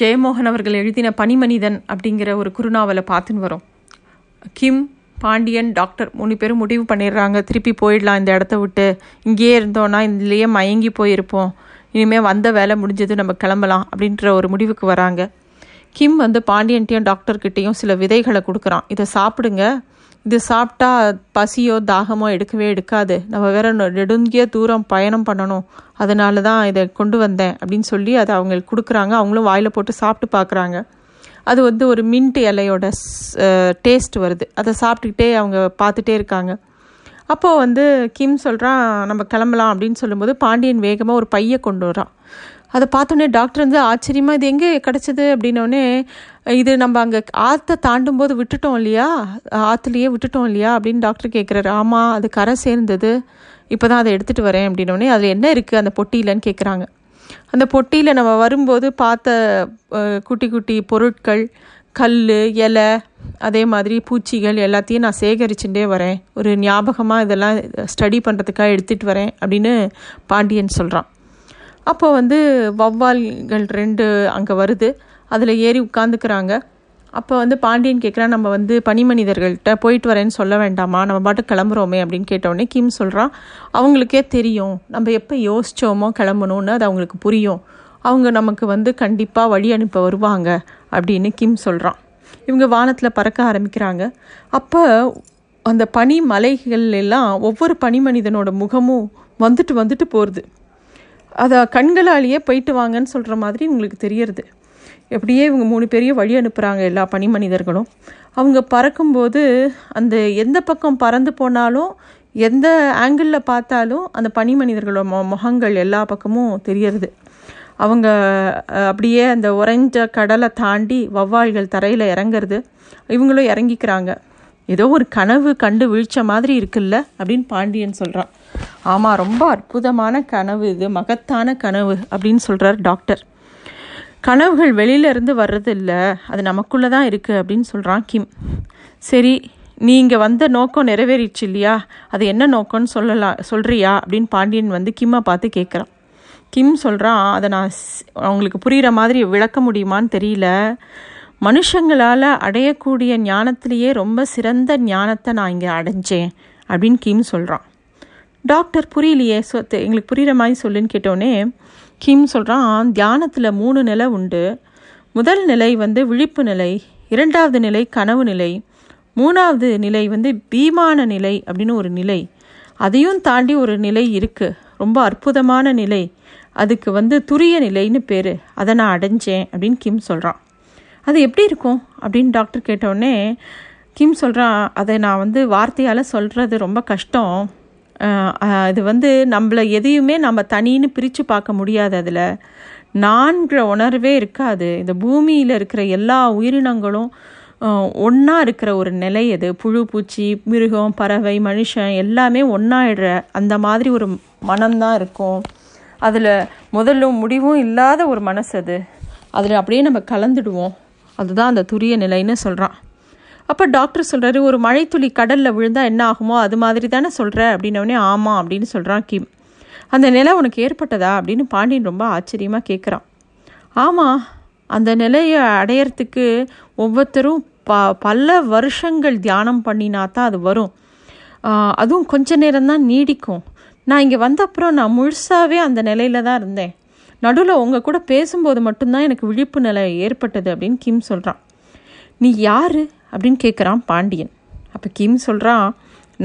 ஜெயமோகன் அவர்கள் எழுதின பனிமனிதன் அப்படிங்கிற ஒரு குறுநாவலை பார்த்துன்னு வரோம். கிம் பாண்டியன் டாக்டர் மூணு பேரும் முடிவு பண்ணிடுறாங்க. திருப்பி போயிடலாம். இந்த இடத்த விட்டு இங்கேயே இருந்தோன்னா இதுலேயே மயங்கி போயிருப்போம். இனிமேல் வந்த வேலை முடிஞ்சது நம்ம கிளம்பலாம் அப்படின்ற ஒரு முடிவுக்கு வராங்க. கிம் வந்து பாண்டியன்ட்டையும் டாக்டர்கிட்டையும் சில விதைகளை கொடுக்குறான். இதை சாப்பிடுங்க. இது சாப்பிட்டா பசியோ தாகமோ எடுக்கவே எடுக்காது. நம்ம வேற நெடுங்கிய தூரம் பயணம் பண்ணணும். அதனால தான் இதை கொண்டு வந்தேன் அப்படின்னு சொல்லி அதை அவங்களுக்கு கொடுக்குறாங்க. அவங்களும் வாயில் போட்டு சாப்பிட்டு பார்க்குறாங்க. அது வந்து ஒரு மின்ட் இலையோட டேஸ்ட் வருது. அதை சாப்பிட்டுக்கிட்டே அவங்க பார்த்துட்டே இருக்காங்க. அப்போது வந்து கிம் சொல்கிறான் நம்ம கிளம்பலாம் அப்படின்னு சொல்லும்போது பாண்டியன் வேகமாக ஒரு பையை கொண்டு வரான் அதை பார்த்தோன்னே டாக்டர் வந்து ஆச்சரியமாக இது எங்கே கிடச்சிது? அப்படின்னோடனே இது நம்ம அங்கே ஆற்றை தாண்டும் போது விட்டுட்டோம் இல்லையா? ஆற்றுலையே விட்டுட்டோம் இல்லையா? அப்படின்னு டாக்டர் கேட்குறாரு. ஆமாம் அது கரை சேர்ந்தது. இப்போ தான் அதை எடுத்துகிட்டு வரேன். அப்படின்னோடனே அதில் என்ன இருக்குது அந்த பொட்டியிலன்னு கேட்குறாங்க. அந்த பொட்டியில் நம்ம வரும்போது பார்த்த குட்டி குட்டி பொருட்கள் கல் இலை அதே மாதிரி பூச்சிகள் எல்லாத்தையும் நான் சேகரிச்சுட்டே வரேன். ஒரு ஞாபகமாக இதெல்லாம் ஸ்டடி பண்ணுறதுக்காக எடுத்துகிட்டு வரேன் அப்படின்னு பாண்டியன் சொல்கிறான். அப்போ வந்து வௌவால்கள் ரெண்டு அங்கே வருது. அதில் ஏறி உட்காந்துக்கிறாங்க அப்போ வந்து பாண்டியன் கேட்குறான் நம்ம வந்து பனிமனிதர்கள்ட்ட போயிட்டு வரேன்னு சொல்ல வேண்டாமா? நம்ம பாட்டு கிளம்புறோமே அப்படின்னு கேட்டவுடனே கிம் சொல்கிறான் அவங்களுக்கே தெரியும். நம்ம எப்போ யோசிச்சோமோ கிளம்பணும்னு அது அவங்களுக்கு புரியும். அவங்க நமக்கு வந்து கண்டிப்பாக வழி அனுப்ப வருவாங்க அப்படின்னு கிம் சொல்கிறான் இவங்க வானத்தில் பறக்க ஆரம்பிக்கிறாங்க. அப்போ அந்த பனி மலைகள் எல்லாம் ஒவ்வொரு பனிமனிதனோட முகமும் வந்துட்டு வந்துட்டு போகிறது அதை கண்களாலேயே போயிட்டு வாங்கன்னு சொல்கிற மாதிரி உங்களுக்கு தெரியறது. எப்படியே இவங்க மூணு பேரையும் வழி அனுப்புகிறாங்க எல்லா பனிமனிதர்களும் அவங்க பறக்கும்போது அந்த எந்த பக்கம் பறந்து போனாலும் எந்த ஆங்கிளில் பார்த்தாலும் அந்த பனிமனிதர்களோட மொ முகங்கள் எல்லா பக்கமும் தெரியறது. அவங்க அப்படியே அந்த உறைஞ்ச கடலை தாண்டி வௌவால்கள் தரையில் இறங்குறது இவங்களும் இறங்கிக்கிறாங்க. ஏதோ ஒரு கனவு கண்டு வீழ்ச்ச மாதிரி இருக்குல்ல அப்படின்னு பாண்டியன் சொல்கிறான் ஆமாம் ரொம்ப அற்புதமான கனவு இது மகத்தான கனவு அப்படின்னு சொல்கிறார் டாக்டர். கனவுகள் வெளியில இருந்து வர்றது இல்லை அது நமக்குள்ளே தான் இருக்குது அப்படின்னு சொல்கிறான் கிம். சரி நீங்கள் வந்த நோக்கம் நிறைவேறிச்சு இல்லையா? அது என்ன நோக்கம்னு சொல்லலாம் சொல்கிறியா அப்படின்னு பாண்டியன் வந்து கிம்மை பார்த்து கேட்குறான். கிம் சொல்கிறான் அதை நான் அவங்களுக்கு புரிகிற மாதிரி விளக்க முடியுமான்னு தெரியல. மனுஷங்களால் அடையக்கூடிய ஞானத்திலேயே ரொம்ப சிறந்த ஞானத்தை நான் இங்கே அடைஞ்சேன் அப்படின்னு கிம் சொல்கிறான் டாக்டர் புரியலையே சொ எங்களுக்கு புரிகிற மாதிரி சொல்லுன்னு கேட்டோன்னே கிம் சொல்கிறான் தியானத்தில் மூணு நிலை உண்டு. முதல் நிலை வந்து விழிப்பு நிலை இரண்டாவது நிலை கனவு நிலை மூணாவது நிலை வந்து பீமான நிலை அப்படின்னு ஒரு நிலை. அதையும் தாண்டி ஒரு நிலை இருக்குது ரொம்ப அற்புதமான நிலை. அதுக்கு வந்து துரிய நிலைன்னு பேர். அதை நான் அடைஞ்சேன் அப்படின்னு கிம் சொல்கிறான் அது எப்படி இருக்கும்? அப்படின்னு டாக்டர் கேட்டோடனே கிம் சொல்கிறான் அதை நான் வந்து வார்த்தையால் சொல்கிறது ரொம்ப கஷ்டம். அது வந்து நம்மளை எதையுமே நம்ம தனின்னு பிரித்து பார்க்க முடியாது அதில். நான்கிற உணர்வே இருக்காது. இந்த பூமியில் இருக்கிற எல்லா உயிரினங்களும் ஒன்றா இருக்கிற ஒரு நிலை அது. புழு பூச்சி மிருகம் பறவை மனுஷன் எல்லாமே ஒன்றாயிடுற அந்த மாதிரி ஒரு மனம்தான் இருக்கும். அதில் முதலும் முடிவும் இல்லாத ஒரு மனசு அது. அதில் அப்படியே நம்ம கலந்துடுவோம். அதுதான் அந்த துரிய நிலைன்னு சொல்கிறான் அப்போ டாக்டர் சொல்கிறாரு ஒரு மழைத்துளி கடலில் விழுந்தா என்ன ஆகுமோ அது மாதிரி தானே சொல்கிற அப்படின்னவனே ஆமாம் அப்படின்னு சொல்கிறான் கிம். அந்த நிலை உனக்கு ஏற்பட்டதா? அப்படின்னு பாண்டியன் ரொம்ப ஆச்சரியமாக கேட்குறான் ஆமாம் அந்த நிலையை அடையறதுக்கு ஒவ்வொருத்தரும் ப பல வருஷங்கள் தியானம் பண்ணினா தான் அது வரும். அதுவும் கொஞ்ச நேரம்தான் நீடிக்கும். நான் இங்கே வந்த அப்புறம் நான் முழுசாகவே அந்த நிலையில தான் இருந்தேன். நடுவில் உங்கள் கூட பேசும்போது மட்டும்தான் எனக்கு விழிப்பு நிலை ஏற்பட்டது அப்படின்னு கிம் சொல்கிறான் நீ யாரு? அப்படின்னு கேட்குறான் பாண்டியன். அப்போ கிம் சொல்கிறான்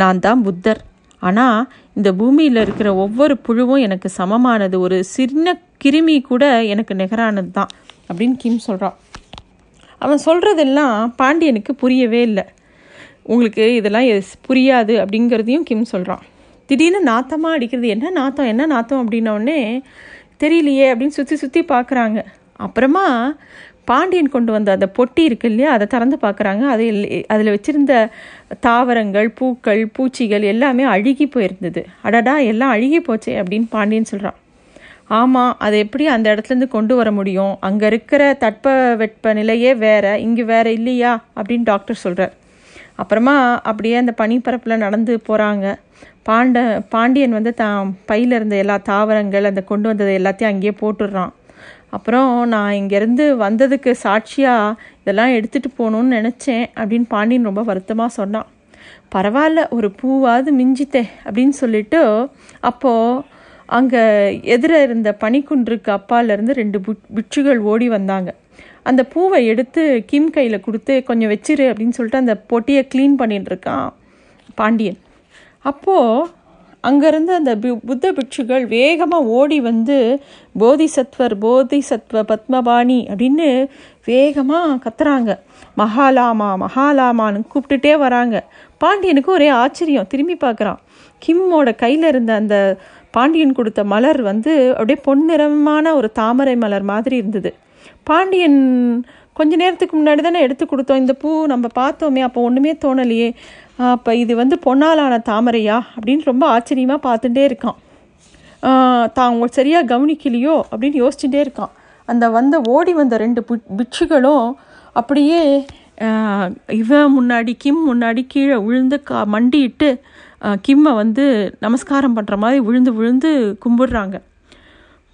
நான் தான் புத்தர். ஆனால் இந்த பூமியில் இருக்கிற ஒவ்வொரு புழுவும் எனக்கு சமமானது. ஒரு சின்ன கிருமி கூட எனக்கு நிகரானது தான் அப்படின்னு கிம் சொல்கிறான் அவன் சொல்கிறதெல்லாம் பாண்டியனுக்கு புரியவே இல்லை. உங்களுக்கு இதெல்லாம் எஸ் புரியாது அப்படிங்கிறதையும் கிம் சொல்கிறான் திடீர்னு நாத்தமாக அடிக்கிறது. என்ன நாத்தம்? என்ன நாத்தம்? அப்படின்னோடனே தெரியலையே அப்படின்னு சுற்றி சுற்றி பார்க்குறாங்க அப்புறமா பாண்டியன் கொண்டு வந்த அந்த பொட்டி இருக்கு இல்லையா அதை திறந்து பார்க்குறாங்க. அது அதில் வச்சிருந்த தாவரங்கள் பூக்கள் பூச்சிகள் எல்லாமே அழுகி போயிருந்தது. அடடா எல்லாம் அழுகி போச்சே அப்படின்னு பாண்டியன் சொல்கிறான் ஆமாம் அதை எப்படி அந்த இடத்துலேருந்து கொண்டு வர முடியும்? அங்கே இருக்கிற தட்ப வெட்ப நிலையே வேறு இங்கே வேறு இல்லையா அப்படின்னு டாக்டர் சொல்கிறார் அப்புறமா அப்படியே அந்த பனிப்பரப்பில் நடந்து போகிறாங்க பாண்ட பாண்டியன் வந்து தான் பையில் இருந்த எல்லா தாவரங்கள் அந்த கொண்டு வந்ததை எல்லாத்தையும் அங்கேயே போட்டுடுறான். அப்புறம் நான் இங்கேருந்து வந்ததுக்கு சாட்சியாக இதெல்லாம் எடுத்துகிட்டு போகணுன்னு நினச்சேன் அப்படின்னு பாண்டியன் ரொம்ப வருத்தமாக சொன்னான். பரவாயில்ல ஒரு பூவாவது மிஞ்சித்தே அப்படின்னு சொல்லிட்டு அப்போது அங்கே எதிர இருந்த பனிக்குன்றுக்கு அப்பாலேருந்து ரெண்டு பிட்சுகள் ஓடி வந்தாங்க. அந்த பூவை எடுத்து கிம் கையில் கொடுத்து கொஞ்சம் வச்சிரு அப்படின்னு சொல்லிட்டு அந்த பொட்டியை க்ளீன் பண்ணிட்டு இருக்கான் பாண்டியன். அப்போது அங்கேருந்து அந்த புத்த பிக்ஷுகள் வேகமாக ஓடி வந்து போதிசத்வர் போதிசத்வ பத்மபாணி அப்படின்னு வேகமாக கத்துறாங்க. மகாலாமா மகாலாமான்னு கூப்பிட்டுட்டே வராங்க. பாண்டியனுக்கு ஒரே ஆச்சரியம். திரும்பி பார்க்குறான். கிம்மோட கையில் இருந்த அந்த பாண்டியன் கொடுத்த மலர் வந்து அப்படியே பொன்னிறமான ஒரு தாமரை மலர் மாதிரி இருந்தது. பாண்டியன் கொஞ்ச நேரத்துக்கு முன்னாடி தானே எடுத்து கொடுத்தோம். இந்த பூ நம்ம பார்த்தோமே அப்போ ஒன்றுமே தோணலையே. அப்போ இது வந்து பொன்னாலான தாமரையா அப்படின்னு ரொம்ப ஆச்சரியமாக பார்த்துட்டே இருக்கான். தான் சரியாக கவனிக்கலையோ அப்படின்னு யோசிச்சுட்டே இருக்கான். அந்த வந்த ஓடி வந்த ரெண்டு பிட்சுகளும் அப்படியே இவன் முன்னாடி கிம் முன்னாடி கீழே விழுந்து கா மண்டிட்டு கிம்மை வந்து நமஸ்காரம் பண்ணுற மாதிரி விழுந்து விழுந்து கும்பிடுறாங்க.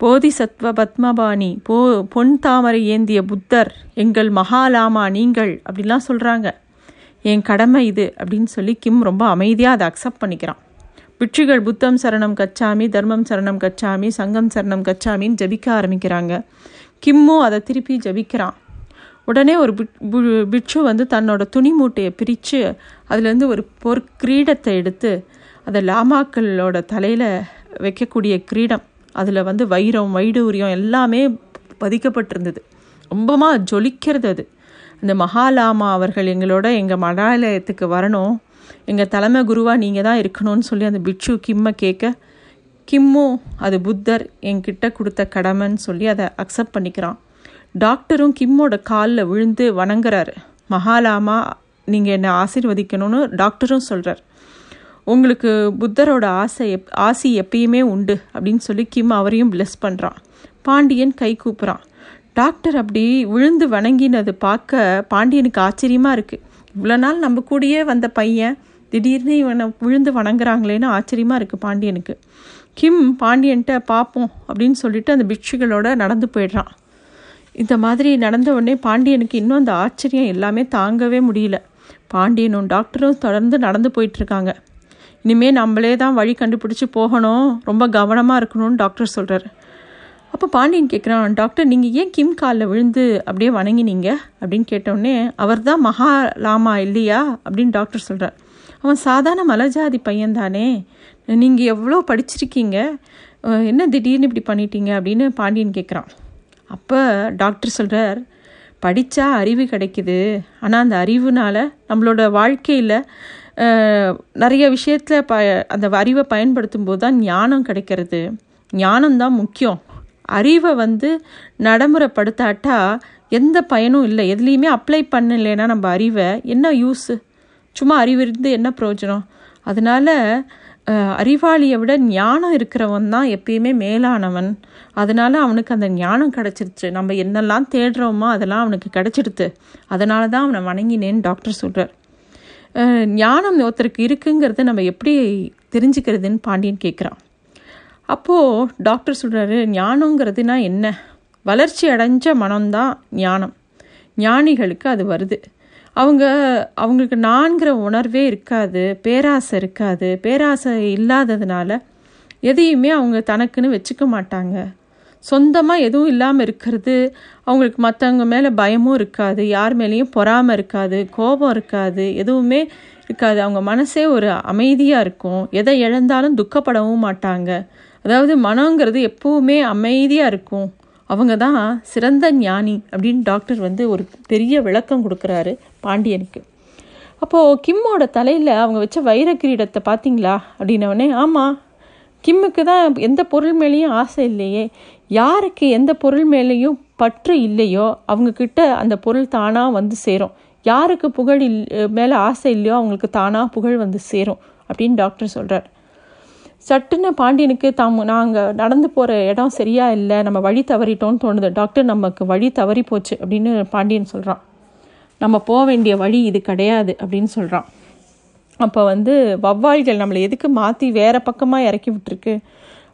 போதிசத்வ பத்மபாணி போ பொன் தாமரை ஏந்திய புத்தர் எங்கள் மகாலாமா நீங்கள் அப்படிலாம் சொல்கிறாங்க என் கடமை இது அப்படின்னு சொல்லி கிம் ரொம்ப அமைதியாக அதை அக்செப்ட் பண்ணிக்கிறான். பிட்சுகள் புத்தம் சரணம் கச்சாமி தர்மம் சரணம் கச்சாமி சங்கம் சரணம் கச்சாமின்னு ஜபிக்க ஆரம்பிக்கிறாங்க. கிம்மும் அதை திருப்பி ஜபிக்கிறான். உடனே ஒரு பிட்சு வந்து தன்னோட துணி மூட்டையை பிரித்து அதுலேருந்து ஒரு பொற்கிரீடத்தை எடுத்து அதை லாமாக்களோட தலையில் வைக்கக்கூடிய கிரீடம். அதில் வந்து வைரம் வைடூரியம் எல்லாமே பதிக்கப்பட்டிருந்தது. ரொம்பமாக ஜொலிக்கிறது அது. இந்த மகாலாமா அவர்கள் எங்களோட எங்கள் மடாலயத்துக்கு வரணும். எங்கள் தலைமை குருவாக நீங்கள் தான் இருக்கணும்னு சொல்லி அந்த பிட்சு கிம்மை கேட்க கிம்மும் அது புத்தர் என்கிட்ட கொடுத்த கடமைன்னு சொல்லி அதை அக்செப்ட் பண்ணிக்கிறான். டாக்டரும் கிம்மோட காலில் விழுந்து வணங்குறாரு. மகாலாமா நீங்கள் என்னை ஆசீர்வதிக்கணும்னு டாக்டரும் சொல்கிறார் உங்களுக்கு புத்தரோட ஆசை எப் ஆசி எப்பயுமே உண்டு அப்படின்னு சொல்லி கிம் அவரையும் பிளெஸ் பண்ணுறான் பாண்டியன் கை கூப்புறான். டாக்டர் அப்படி விழுந்து வணங்கினது பார்க்க பாண்டியனுக்கு ஆச்சரியமாக இருக்குது இவ்வளோ நாள் நம்ம கூடயே வந்த பையன் திடீர்னு இவனை விழுந்து வணங்குறாங்களேன்னு ஆச்சரியமாக இருக்குது பாண்டியனுக்கு. கிம் பாண்டியன்ட்ட பார்ப்போம் அப்படின்னு சொல்லிட்டு அந்த பிட்சுகளோட நடந்து போயிடுறான். இந்த மாதிரி நடந்த உடனே பாண்டியனுக்கு இன்னும் அந்த ஆச்சரியம் எல்லாமே தாங்கவே முடியல. பாண்டியனும் டாக்டரும் தொடர்ந்து நடந்து போயிட்டுருக்காங்க. இனிமேல் நம்மளே தான் வழி கண்டுபிடிச்சி போகணும். ரொம்ப கவனமாக இருக்கணும்னு டாக்டர் சொல்கிறார் அப்போ பாண்டியன் கேட்குறான் டாக்டர் நீங்கள் ஏன் கிம் காலில் விழுந்து அப்படியே வணங்கினீங்க? அப்படின்னு கேட்டோடனே அவர் தான் மகா லாமா இல்லையா? அப்படின்னு டாக்டர் சொல்கிறார் அவன் சாதாரண மலஜாதி பையன் தானே நீங்கள் எவ்வளோ படிச்சிருக்கீங்க? என்ன திடீர்னு இப்படி பண்ணிட்டீங்க? அப்படின்னு பாண்டியன் கேட்குறான் அப்போ டாக்டர் சொல்கிறார் படித்தா அறிவு கிடைக்குது. ஆனால் அந்த அறிவுனால் நம்மளோட வாழ்க்கையில் நிறைய விஷயத்தில் ப அந்த அறிவை பயன்படுத்தும் போது தான் ஞானம் கிடைக்கிறது. ஞானம் தான் முக்கியம். அறிவை வந்து நடைமுறைப்படுத்தாட்டா எந்த பயனும் இல்லை. எதுலேயுமே அப்ளை பண்ணலைன்னா நம்ம அறிவை என்ன யூஸு சும்மா அறிவு இருந்து என்ன பிரயோஜனம்? அதனால் அறிவாளியை விட ஞானம் இருக்கிறவன் தான் எப்பயுமே மேலானவன். அதனால் அவனுக்கு அந்த ஞானம் கிடச்சிருச்சு. நம்ம என்னெல்லாம் தேடுறோமோ அதெல்லாம் அவனுக்கு கிடச்சிடுது அதனால தான் அவனை வணங்கினேன்னு டாக்டர் சொல்கிறார் ஞானம் ஒருத்தருக்கு இருக்குங்கிறத நம்ம எப்படி தெரிஞ்சுக்கிறதுன்னு பாண்டியன் கேட்குறான் அப்போது டாக்டர் சொல்கிறாரு ஞானங்கிறதுனா என்ன? வளர்ச்சி அடைஞ்ச மனம்தான் ஞானம். ஞானிகளுக்கு அது வருது. அவங்க அவங்களுக்கு நான்கிற உணர்வே இருக்காது பேராசை இருக்காது. பேராசை இல்லாததுனால எதையுமே அவங்க தனக்குன்னு வச்சுக்க மாட்டாங்க. சொந்தமாக எதுவும் இல்லாமல் இருக்கிறது அவங்களுக்கு மற்றவங்க மேலே பயமும் இருக்காது யார் மேலேயும் பொறாமல் இருக்காது கோபம் இருக்காது எதுவுமே இருக்காது. அவங்க மனசே ஒரு அமைதியாக இருக்கும். எதை இழந்தாலும் துக்கப்படவும் மாட்டாங்க. அதாவது மனங்கிறது எப்போவுமே அமைதியாக இருக்கும். அவங்க தான் சிறந்த ஞானி அப்படின்னு டாக்டர் வந்து ஒரு பெரிய விளக்கம் கொடுக்குறாரு பாண்டியனுக்கு. அப்போது கிம்மோட தலையில் அவங்க வச்ச வைர கிரீடத்தை பார்த்தீங்களா அப்படின்னவொடனே ஆமாம் கிம்முக்கு தான் எந்த பொருள் மேலேயும் ஆசை இல்லையே. யாருக்கு எந்த பொருள் மேலேயும் பற்று இல்லையோ அவங்கக்கிட்ட அந்த பொருள் தானாக வந்து சேரும். யாருக்கு புகழ் இல் மேலே ஆசை இல்லையோ அவங்களுக்கு தானாக புகழ் வந்து சேரும் அப்படின்னு டாக்டர் சொல்கிறார் சட்டுன்னு பாண்டியனுக்கு தாம் நாங்கள் நடந்து போகிற இடம் சரியா இல்லை நம்ம வழி தவறிட்டோன்னு தோணுது. டாக்டர் நமக்கு வழி தவறி போச்சு அப்படின்னு பாண்டியன் சொல்கிறான் நம்ம போக வேண்டிய வழி இது கிடையாது அப்படின்னு சொல்கிறான் அப்போ வந்து வவ்வால்கள் நம்மளை எதுக்கு மாற்றி வேறு பக்கமாக இறக்கி விட்டுருக்கு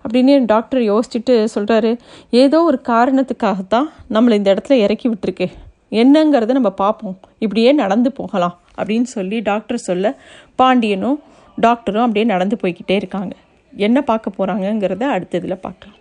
அப்படின்னு டாக்டர் யோசிச்சுட்டு சொல்கிறாரு ஏதோ ஒரு காரணத்துக்காகத்தான் நம்மளை இந்த இடத்துல இறக்கி விட்டுருக்கு. என்னங்கிறத நம்ம பார்ப்போம் இப்படியே நடந்து போகலாம் அப்படின்னு சொல்லி டாக்டர் சொல்ல பாண்டியனும் டாக்டரும் அப்படியே நடந்து போய்கிட்டே இருக்காங்க. என்ன பார்க்க போகிறாங்கங்கிறத அடுத்ததில் பார்க்கலாம்.